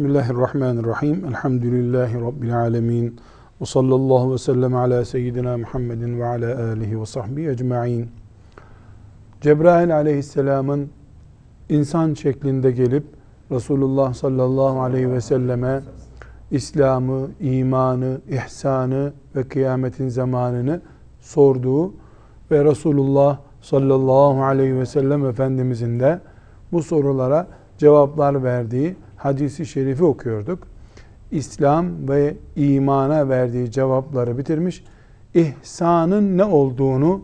Bismillahirrahmanirrahim. Elhamdülillahi Rabbil alemin. Ve sallallahu ve sellem ala seyyidina Muhammedin ve ala alihi ve sahbihi ecma'in. Cebrail aleyhisselamın insan şeklinde gelip Resulullah sallallahu aleyhi ve selleme İslam'ı, imanı, ihsanı ve kıyametin zamanını sorduğu ve Resulullah sallallahu aleyhi ve sellem Efendimizin de bu sorulara cevaplar verdiği hadisi şerifi okuyorduk. İslam ve imana verdiği cevapları bitirmiş. İhsanın ne olduğunu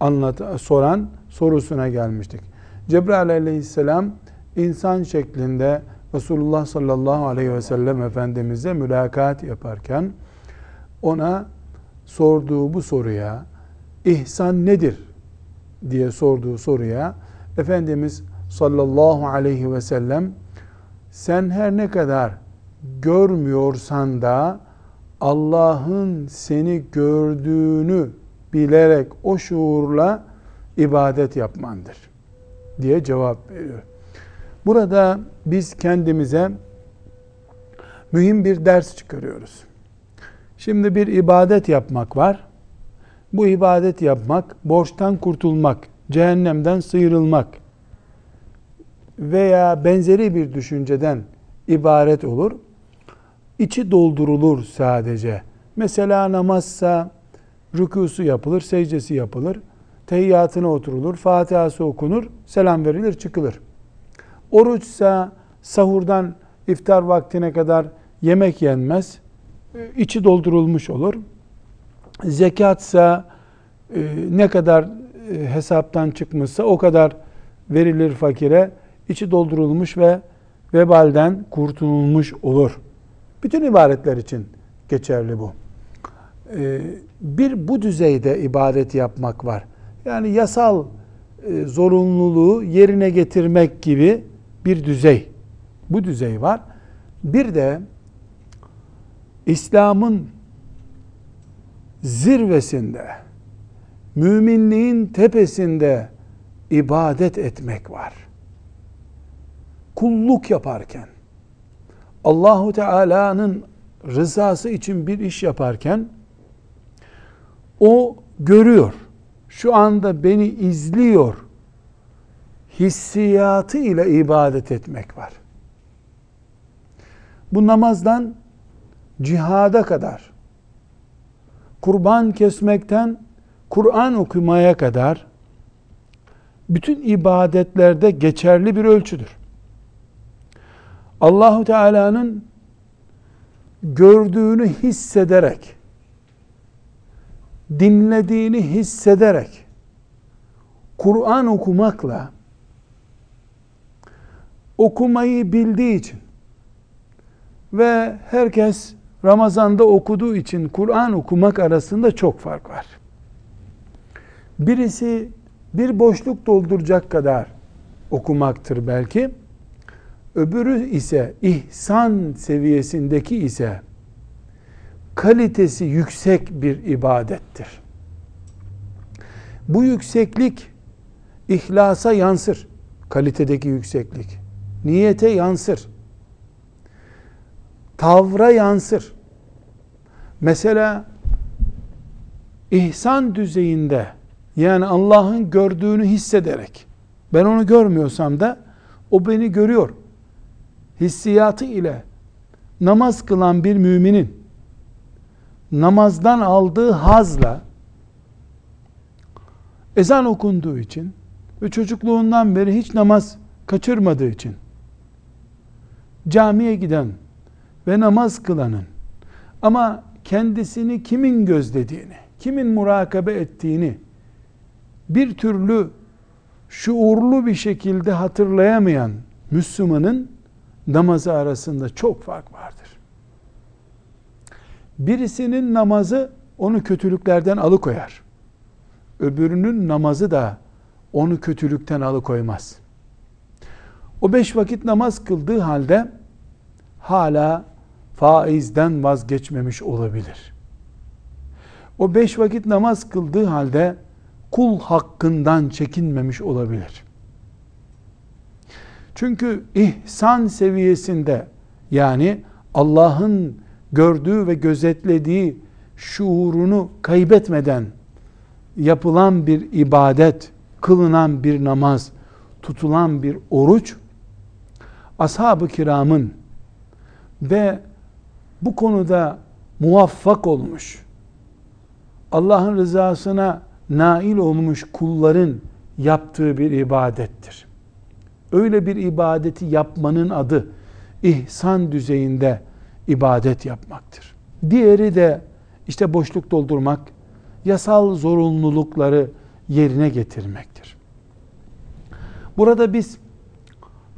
anlat soran sorusuna gelmiştik. Cebrail aleyhisselam insan şeklinde Resulullah sallallahu aleyhi ve sellem Efendimiz'e mülakat yaparken ona sorduğu bu soruya ihsan nedir diye sorduğu soruya Efendimiz sallallahu aleyhi ve sellem sen her ne kadar görmüyorsan da Allah'ın seni gördüğünü bilerek o şuurla ibadet yapmandır diye cevap veriyor. Burada biz kendimize mühim bir ders çıkarıyoruz. Şimdi bir ibadet yapmak var. Bu ibadet yapmak, borçtan kurtulmak, cehennemden sıyrılmak veya benzeri bir düşünceden ibaret olur. İçi doldurulur sadece. Mesela namazsa rükusu yapılır, secdesi yapılır, tehiyyatına oturulur, Fatiha'sı okunur, selam verilir, çıkılır. Oruçsa sahurdan iftar vaktine kadar yemek yenmez, içi doldurulmuş olur. Zekatsa e, ne kadar e, hesaptan çıkmışsa o kadar verilir fakire, içi doldurulmuş ve vebalden kurtulmuş olur. Bütün ibaretler için geçerli bu. E, bir bu düzeyde ibadet yapmak var. Yani yasal zorunluluğu yerine getirmek gibi bir düzey. Bu düzey var. Bir de İslam'ın zirvesinde, müminliğin tepesinde ibadet etmek var. Kulluk yaparken, Allahu Teala'nın rızası için bir iş yaparken o görüyor. Şu anda beni izliyor hissiyatı ile ibadet etmek var. Bu namazdan cihada kadar, kurban kesmekten Kur'an okumaya kadar bütün ibadetlerde geçerli bir ölçüdür. Allahu Teala'nın gördüğünü hissederek, dinlediğini hissederek Kur'an okumakla okumayı bildiği için ve herkes Ramazan'da okuduğu için Kur'an okumak arasında çok fark var. Birisi bir boşluk dolduracak kadar okumaktır belki. Öbürü ise ihsan seviyesindeki ise kalitesi yüksek bir ibadettir. Bu yükseklik ihlasa yansır. Kalitedeki yükseklik niyete yansır. Tavra yansır. Mesela ihsan düzeyinde yani Allah'ın gördüğünü hissederek ben onu görmüyorsam da o beni görüyor. Hissiyatı ile namaz kılan bir müminin namazdan aldığı hazla ezan okunduğu için ve çocukluğundan beri hiç namaz kaçırmadığı için camiye giden ve namaz kılanın ama kendisini kimin gözlediğini, kimin murakabe ettiğini bir türlü şuurlu bir şekilde hatırlayamayan Müslümanın namazı arasında çok fark vardır. Birisinin namazı onu kötülüklerden alıkoyar. Öbürünün namazı da onu kötülükten alıkoymaz. O beş vakit namaz kıldığı halde hala faizden vazgeçmemiş olabilir. O beş vakit namaz kıldığı halde kul hakkından çekinmemiş olabilir. Çünkü ihsan seviyesinde Yani Allah'ın gördüğü ve gözetlediği şuurunu kaybetmeden yapılan bir ibadet, kılınan bir namaz, tutulan bir oruç ashab-ı kiramın ve bu konuda muvaffak olmuş, Allah'ın rızasına nail olmuş kulların yaptığı bir ibadettir. Öyle bir ibadeti yapmanın adı ihsan düzeyinde ibadet yapmaktır. Diğeri de işte boşluk doldurmak, yasal zorunlulukları yerine getirmektir. Burada biz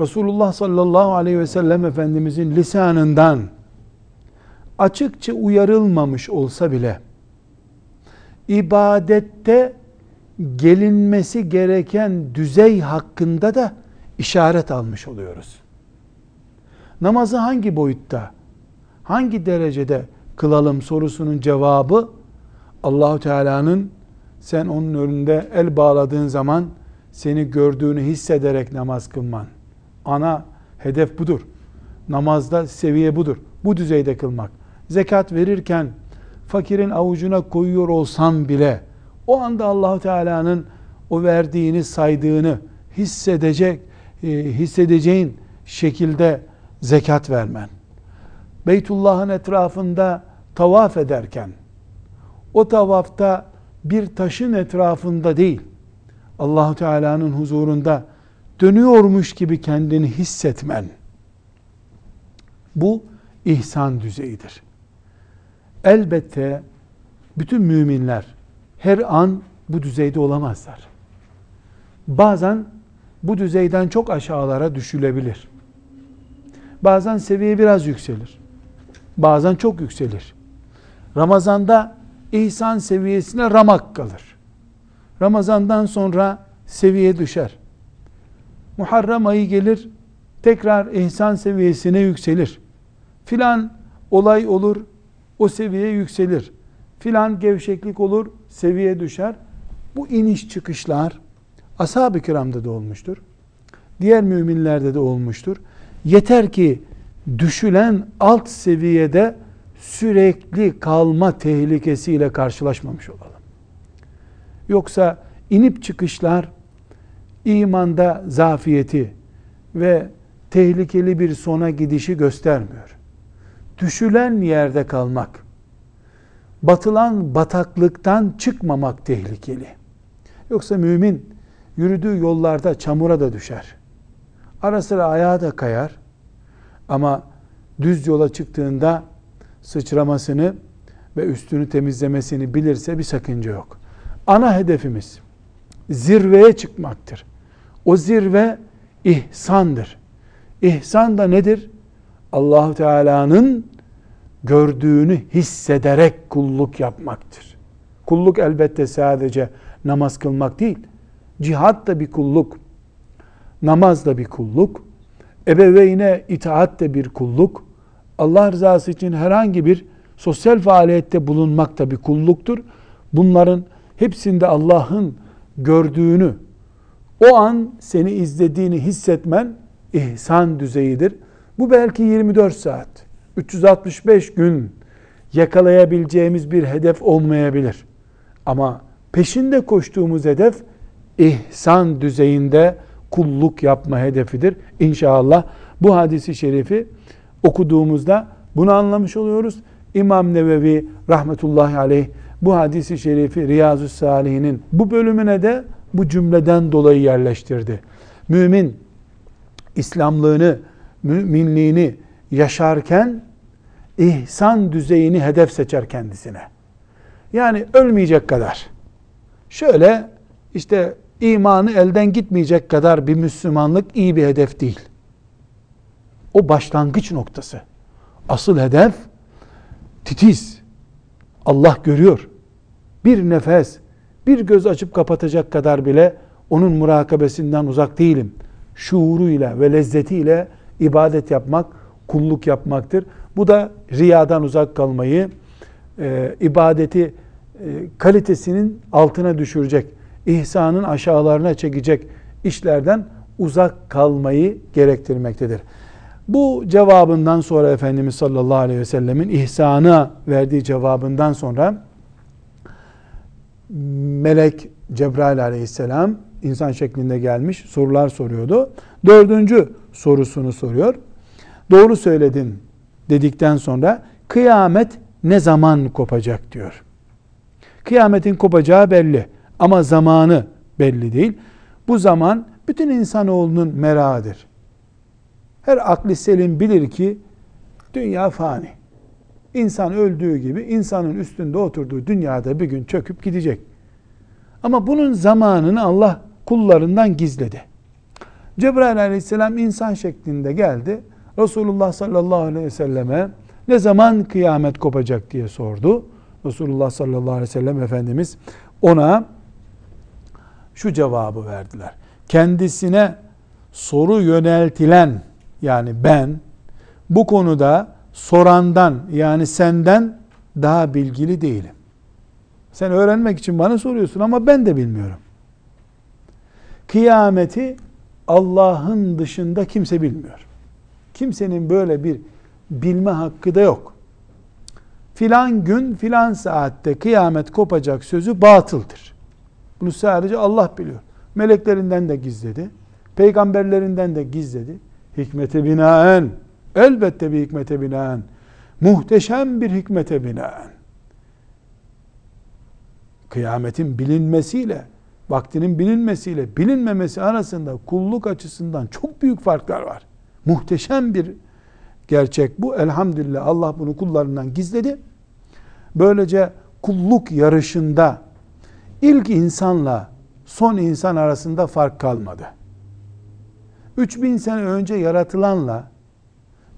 Resulullah sallallahu aleyhi ve sellem Efendimizin lisanından açıkça uyarılmamış olsa bile ibadette gelinmesi gereken düzey hakkında da işaret almış oluyoruz. Namazı hangi boyutta, hangi derecede kılalım sorusunun cevabı Allahu Teala'nın sen onun önünde el bağladığın zaman seni gördüğünü hissederek namaz kılman. Ana hedef budur. Namazda seviye budur. Bu düzeyde kılmak. Zekat verirken fakirin avucuna koyuyor olsam bile o anda Allahu Teala'nın o verdiğini saydığını hissedecek e, hissedeceğin şekilde zekat vermen. Beytullah'ın etrafında tavaf ederken o tavafta bir taşın etrafında değil Allahu Teala'nın huzurunda dönüyormuş gibi kendini hissetmen bu ihsan düzeyidir. Elbette bütün müminler her an bu düzeyde olamazlar. Bazen bu düzeyden çok aşağılara düşülebilir. Bazen seviye biraz yükselir. Bazen çok yükselir. Ramazanda ihsan seviyesine ramak kalır. Ramazandan sonra seviye düşer. Muharrem ayı gelir, tekrar ihsan seviyesine yükselir. Filan olay olur, o seviye yükselir. Filan gevşeklik olur, seviye düşer. Bu iniş çıkışlar ashab-ı kiramda da olmuştur. Diğer müminlerde de olmuştur. Yeter ki düşülen alt seviyede sürekli kalma tehlikesiyle karşılaşmamış olalım. Yoksa inip çıkışlar imanda zafiyeti ve tehlikeli bir sona gidişi göstermiyor. Düşülen yerde kalmak, batılan bataklıktan çıkmamak tehlikeli. Yoksa mümin yürüdüğü yollarda çamura da düşer. Ara sıra ayağa da kayar. Ama düz yola çıktığında sıçramasını ve üstünü temizlemesini bilirse bir sakınca yok. Ana hedefimiz zirveye çıkmaktır. O zirve ihsandır. İhsan da nedir? Allahu Teala'nın gördüğünü hissederek kulluk yapmaktır. Kulluk elbette sadece namaz kılmak değil. Cihat da bir kulluk. Namaz da bir kulluk. Ebeveyne itaat de bir kulluk. Allah rızası için herhangi bir sosyal faaliyette bulunmak da bir kulluktur. Bunların hepsinde Allah'ın gördüğünü, o an seni izlediğini hissetmen ihsan düzeyidir. Bu belki 24 saat, 365 gün yakalayabileceğimiz bir hedef olmayabilir. Ama peşinde koştuğumuz hedef ihsan düzeyinde kulluk yapma hedefidir. İnşallah bu hadisi şerifi okuduğumuzda bunu anlamış oluyoruz. İmam Nevevi rahmetullahi aleyh bu hadisi şerifi Riyazu Salihinin bu bölümüne de bu cümleden dolayı yerleştirdi. Mümin İslamlığını, müminliğini yaşarken ihsan düzeyini hedef seçer kendisine. Yani ölmeyecek kadar. Şöyle işte imanı elden gitmeyecek kadar bir Müslümanlık iyi bir hedef değil. O başlangıç noktası. Asıl hedef titiz. Allah görüyor. Bir nefes, bir göz açıp kapatacak kadar bile onun murakabesinden uzak değilim. Şuuruyla ve lezzetiyle ibadet yapmak, kulluk yapmaktır. Bu da riyadan uzak kalmayı, e, ibadeti e, kalitesinin altına düşürecek ihsanın aşağılarına çekecek işlerden uzak kalmayı gerektirmektedir. Bu cevabından sonra Efendimiz sallallahu aleyhi ve sellemin ihsana verdiği cevabından sonra melek Cebrail aleyhisselam insan şeklinde gelmiş sorular soruyordu. Dördüncü sorusunu soruyor. Doğru söyledin dedikten sonra kıyamet ne zaman kopacak diyor. Kıyametin kopacağı belli ama zamanı belli değil. Bu zaman bütün insanoğlunun merağıdır. Her akli selim bilir ki dünya fani. İnsan öldüğü gibi insanın üstünde oturduğu dünyada bir gün çöküp gidecek. Ama bunun zamanını Allah kullarından gizledi. Cebrail aleyhisselam insan şeklinde geldi. Resulullah sallallahu aleyhi ve selleme ne zaman kıyamet kopacak diye sordu. Resulullah sallallahu aleyhi ve sellem Efendimiz ona şu cevabı verdiler. Kendisine soru yöneltilen yani ben bu konuda sorandan yani senden daha bilgili değilim. Sen öğrenmek için bana soruyorsun ama ben de bilmiyorum. Kıyameti Allah'ın dışında kimse bilmiyor. Kimsenin böyle bir bilme hakkı da yok. Filan gün filan saatte kıyamet kopacak sözü batıldır. Bunu sadece Allah biliyor. Meleklerinden de gizledi. Peygamberlerinden de gizledi. Hikmete binaen, elbette bir hikmete binaen, muhteşem bir hikmete binaen. Kıyametin bilinmesiyle, vaktinin bilinmesiyle, bilinmemesi arasında kulluk açısından çok büyük farklar var. Muhteşem bir gerçek bu. Elhamdülillah Allah bunu kullarından gizledi. Böylece kulluk yarışında ilk insanla son insan arasında fark kalmadı. 3000 sene önce yaratılanla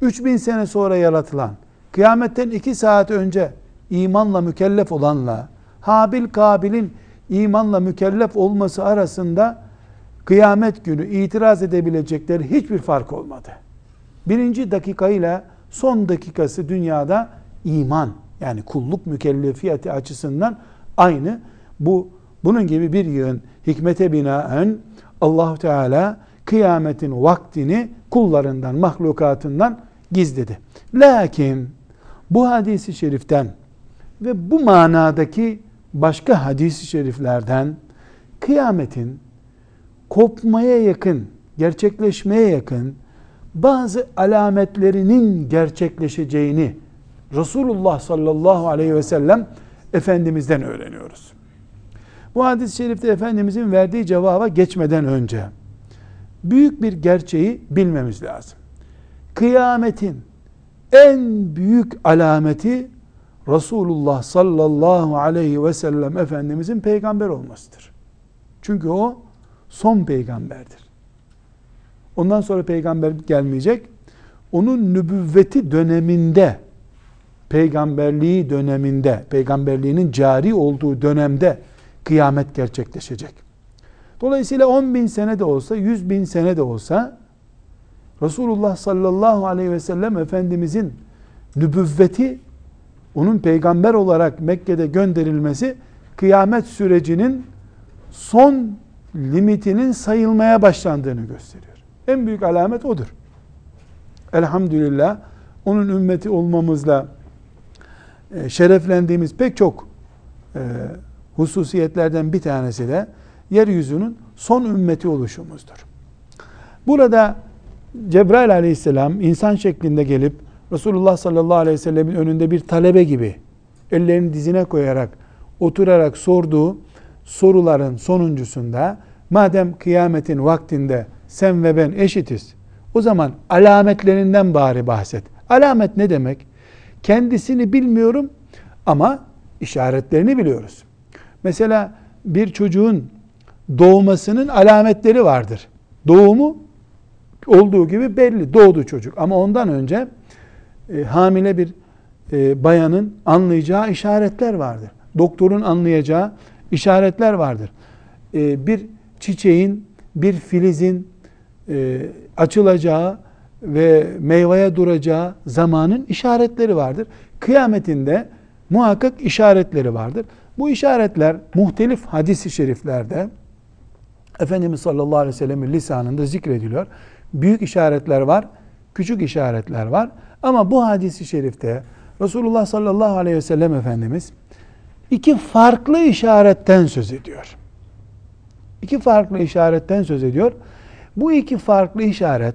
3000 sene sonra yaratılan, kıyametten 2 saat önce imanla mükellef olanla Habil Kabil'in imanla mükellef olması arasında kıyamet günü itiraz edebilecekleri hiçbir fark olmadı. Birinci dakikayla son dakikası dünyada iman yani kulluk mükellefiyeti açısından aynı. Bu bunun gibi bir yığın hikmete binaen Allah Teala kıyametin vaktini kullarından, mahlukatından gizledi. Lakin bu hadisi şeriften ve bu manadaki başka hadisi şeriflerden kıyametin kopmaya yakın, gerçekleşmeye yakın bazı alametlerinin gerçekleşeceğini Resulullah sallallahu aleyhi ve sellem Efendimiz'den öğreniyoruz. Bu hadis-i şerifte Efendimizin verdiği cevaba geçmeden önce büyük bir gerçeği bilmemiz lazım. Kıyametin en büyük alameti Resulullah sallallahu aleyhi ve sellem Efendimizin peygamber olmasıdır. Çünkü o son peygamberdir. Ondan sonra peygamber gelmeyecek. Onun nübüvveti döneminde, peygamberliği döneminde, peygamberliğinin cari olduğu dönemde kıyamet gerçekleşecek. Dolayısıyla 10 bin sene de olsa, 100 bin sene de olsa Resulullah sallallahu aleyhi ve sellem Efendimizin nübüvveti onun peygamber olarak Mekke'de gönderilmesi kıyamet sürecinin son limitinin sayılmaya başlandığını gösteriyor. En büyük alamet odur. Elhamdülillah onun ümmeti olmamızla e, şereflendiğimiz pek çok e, hususiyetlerden bir tanesi de yeryüzünün son ümmeti oluşumuzdur. Burada Cebrail aleyhisselam insan şeklinde gelip Resulullah sallallahu aleyhi ve sellemin önünde bir talebe gibi ellerini dizine koyarak oturarak sorduğu soruların sonuncusunda madem kıyametin vaktinde sen ve ben eşitiz o zaman alametlerinden bari bahset. Alamet ne demek? Kendisini bilmiyorum ama işaretlerini biliyoruz. Mesela bir çocuğun doğmasının alametleri vardır. Doğumu olduğu gibi belli. Doğdu çocuk. Ama ondan önce e, hamile bir e, bayanın anlayacağı işaretler vardır. Doktorun anlayacağı işaretler vardır. E, bir çiçeğin, bir filizin e, açılacağı ve meyveye duracağı zamanın işaretleri vardır. Kıyametinde muhakkak işaretleri vardır. Bu işaretler muhtelif hadis-i şeriflerde Efendimiz sallallahu aleyhi ve sellem'in lisanında zikrediliyor. Büyük işaretler var, küçük işaretler var. Ama bu hadisi şerifte Resulullah sallallahu aleyhi ve sellem Efendimiz iki farklı işaretten söz ediyor. İki farklı işaretten söz ediyor. Bu iki farklı işaret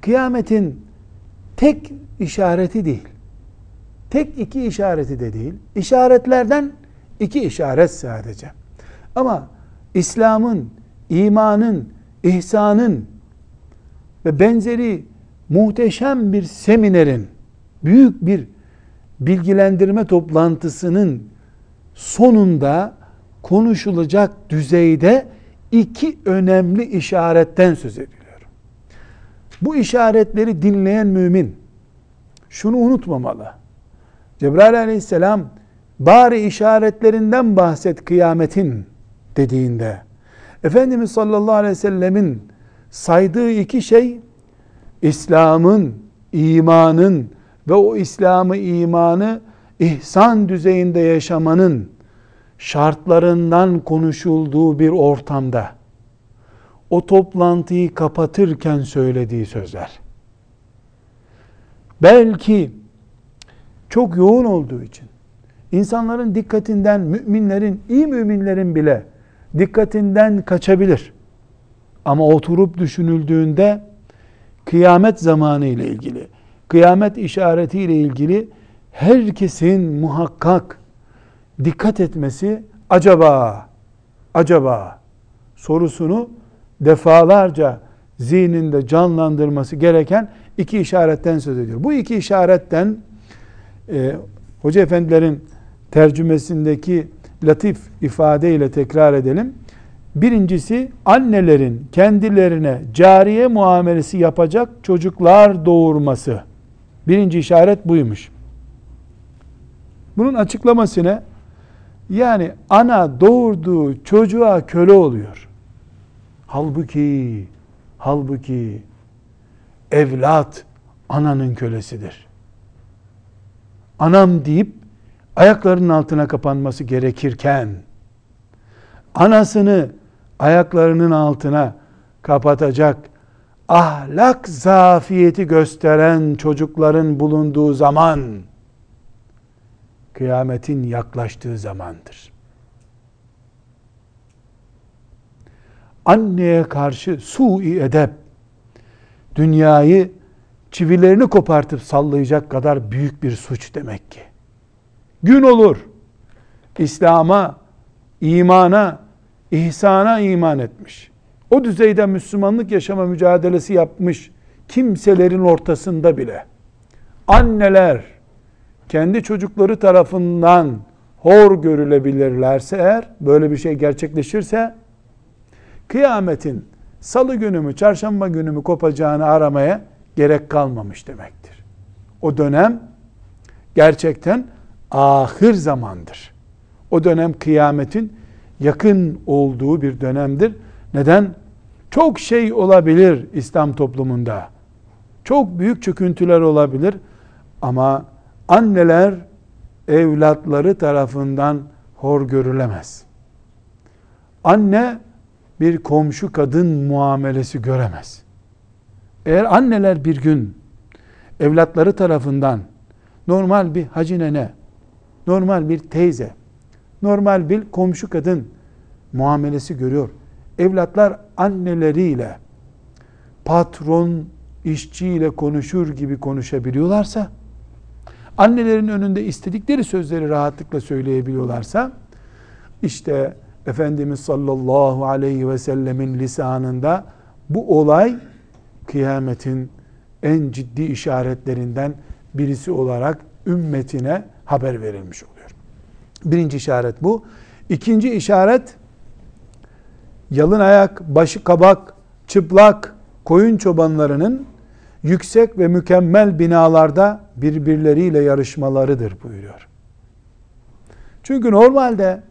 kıyametin tek işareti değil. Tek iki işareti de değil. İşaretlerden iki işaret sadece. Ama İslam'ın, imanın, ihsanın ve benzeri muhteşem bir seminerin, büyük bir bilgilendirme toplantısının sonunda konuşulacak düzeyde iki önemli işaretten söz ediliyor. Bu işaretleri dinleyen mümin şunu unutmamalı. Cebrail aleyhisselam bari işaretlerinden bahset kıyametin dediğinde Efendimiz sallallahu aleyhi ve sellemin saydığı iki şey İslam'ın, imanın ve o İslam'ı, imanı ihsan düzeyinde yaşamanın şartlarından konuşulduğu bir ortamda o toplantıyı kapatırken söylediği sözler. Belki çok yoğun olduğu için insanların dikkatinden müminlerin, iyi müminlerin bile dikkatinden kaçabilir. Ama oturup düşünüldüğünde kıyamet zamanı ile ilgili, kıyamet işareti ile ilgili herkesin muhakkak dikkat etmesi acaba acaba sorusunu defalarca zihninde canlandırması gereken iki işaretten söz ediyor. Bu iki işaretten e, Hoca efendilerin tercümesindeki latif ifadeyle tekrar edelim. Birincisi annelerin kendilerine cariye muamelesi yapacak çocuklar doğurması. Birinci işaret buymuş. Bunun açıklamasını yani ana doğurduğu çocuğa köle oluyor. Halbuki halbuki evlat ananın kölesidir. Anam deyip ayaklarının altına kapanması gerekirken anasını ayaklarının altına kapatacak ahlak zafiyeti gösteren çocukların bulunduğu zaman kıyametin yaklaştığı zamandır. Anneye karşı sui edep dünyayı çivilerini kopartıp sallayacak kadar büyük bir suç demek ki. Gün olur. İslam'a, imana, ihsana iman etmiş. O düzeyde Müslümanlık yaşama mücadelesi yapmış kimselerin ortasında bile anneler kendi çocukları tarafından hor görülebilirlerse eğer böyle bir şey gerçekleşirse kıyametin salı günü mü çarşamba günü mü kopacağını aramaya gerek kalmamış demektir. O dönem gerçekten ahir zamandır. O dönem kıyametin yakın olduğu bir dönemdir. Neden? Çok şey olabilir İslam toplumunda. Çok büyük çöküntüler olabilir ama anneler evlatları tarafından hor görülemez. Anne bir komşu kadın muamelesi göremez. Eğer anneler bir gün evlatları tarafından normal bir hacı nene, normal bir teyze, normal bir komşu kadın muamelesi görüyor. Evlatlar anneleriyle patron işçiyle konuşur gibi konuşabiliyorlarsa, annelerin önünde istedikleri sözleri rahatlıkla söyleyebiliyorlarsa, işte Efendimiz sallallahu aleyhi ve sellemin lisanında bu olay kıyametin en ciddi işaretlerinden birisi olarak ümmetine haber verilmiş oluyor. Birinci işaret bu. İkinci işaret yalın ayak, başı kabak, çıplak koyun çobanlarının yüksek ve mükemmel binalarda birbirleriyle yarışmalarıdır buyuruyor. Çünkü normalde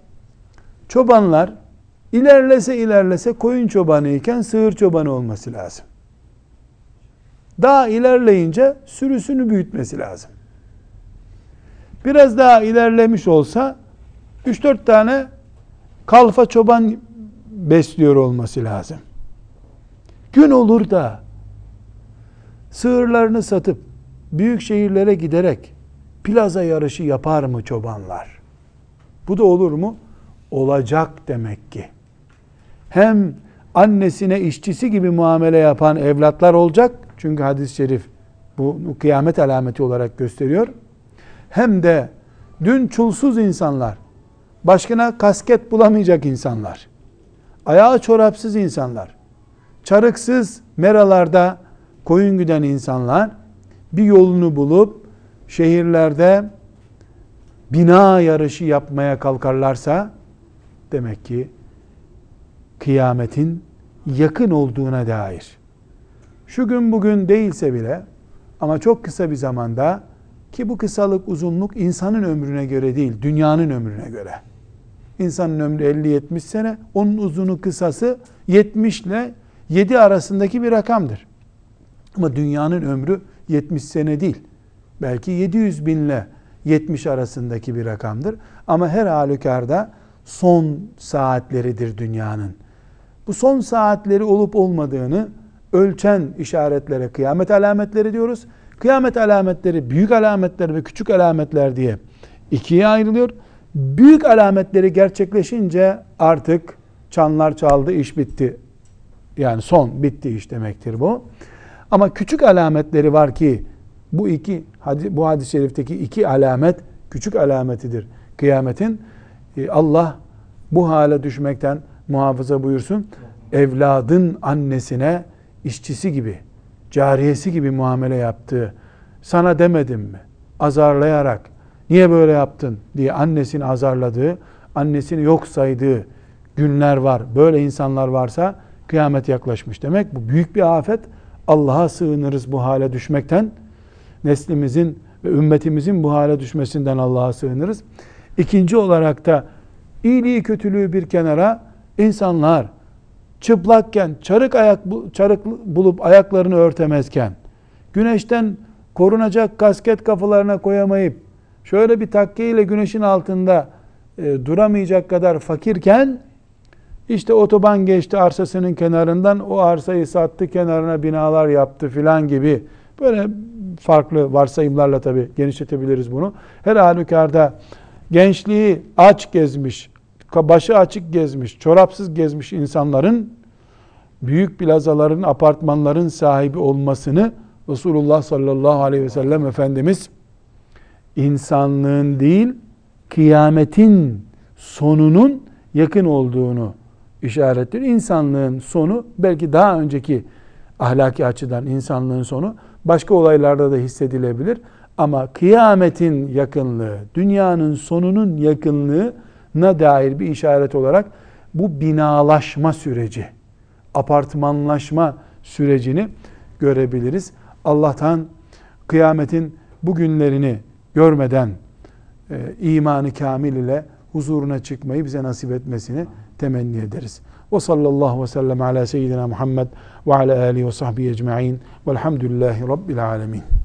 çobanlar ilerlese ilerlese koyun çobanı iken sığır çobanı olması lazım. Daha ilerleyince sürüsünü büyütmesi lazım. Biraz daha ilerlemiş olsa 3-4 tane kalfa çoban besliyor olması lazım. Gün olur da sığırlarını satıp büyük şehirlere giderek plaza yarışı yapar mı çobanlar? Bu da olur mu? Olacak demek ki. Hem annesine işçisi gibi muamele yapan evlatlar olacak. Çünkü hadis-i şerif bu kıyamet alameti olarak gösteriyor. Hem de dün çulsuz insanlar, başkına kasket bulamayacak insanlar, ayağı çorapsız insanlar, çarıksız meralarda koyun güden insanlar bir yolunu bulup şehirlerde bina yarışı yapmaya kalkarlarsa demek ki kıyametin yakın olduğuna dair. Şu gün bugün değilse bile ama çok kısa bir zamanda ki bu kısalık uzunluk insanın ömrüne göre değil, dünyanın ömrüne göre. İnsanın ömrü 50-70 sene, onun uzunu kısası 70 ile 7 arasındaki bir rakamdır. Ama dünyanın ömrü 70 sene değil. Belki 700 binle 70 arasındaki bir rakamdır. Ama her halükarda son saatleridir dünyanın. Bu son saatleri olup olmadığını ölçen işaretlere kıyamet alametleri diyoruz. Kıyamet alametleri büyük alametler ve küçük alametler diye ikiye ayrılıyor. Büyük alametleri gerçekleşince artık çanlar çaldı, iş bitti. Yani son, bitti iş demektir bu. Ama küçük alametleri var ki bu iki bu hadis-i şerifteki iki alamet küçük alametidir kıyametin. E, Allah bu hale düşmekten muhafaza buyursun. Evladın annesine işçisi gibi, cariyesi gibi muamele yaptığı, sana demedim mi? Azarlayarak, niye böyle yaptın diye annesini azarladığı, annesini yok saydığı günler var. Böyle insanlar varsa kıyamet yaklaşmış demek. Bu büyük bir afet. Allah'a sığınırız bu hale düşmekten. Neslimizin ve ümmetimizin bu hale düşmesinden Allah'a sığınırız. İkinci olarak da iyiliği kötülüğü bir kenara insanlar çıplakken çarık ayak çarık bulup ayaklarını örtemezken güneşten korunacak kasket kafalarına koyamayıp şöyle bir takke ile güneşin altında e, duramayacak kadar fakirken işte otoban geçti arsasının kenarından o arsayı sattı kenarına binalar yaptı filan gibi böyle farklı varsayımlarla tabi genişletebiliriz bunu. Her halükarda gençliği aç gezmiş, başı açık gezmiş, çorapsız gezmiş insanların büyük plazaların, apartmanların sahibi olmasını Resulullah sallallahu aleyhi ve sellem Efendimiz insanlığın değil, kıyametin sonunun yakın olduğunu işarettir. İnsanlığın sonu belki daha önceki ahlaki açıdan insanlığın sonu başka olaylarda da hissedilebilir. Ama kıyametin yakınlığı, dünyanın sonunun yakınlığına dair bir işaret olarak bu binalaşma süreci, apartmanlaşma sürecini görebiliriz. Allah'tan kıyametin bu günlerini görmeden e, imanı kamil ile huzuruna çıkmayı bize nasip etmesini temenni ederiz. Ve sallallahu ve sellem ala seyyidina Muhammed ve ala alihi ve sahbihi ecma'in velhamdülillahi rabbil alemin.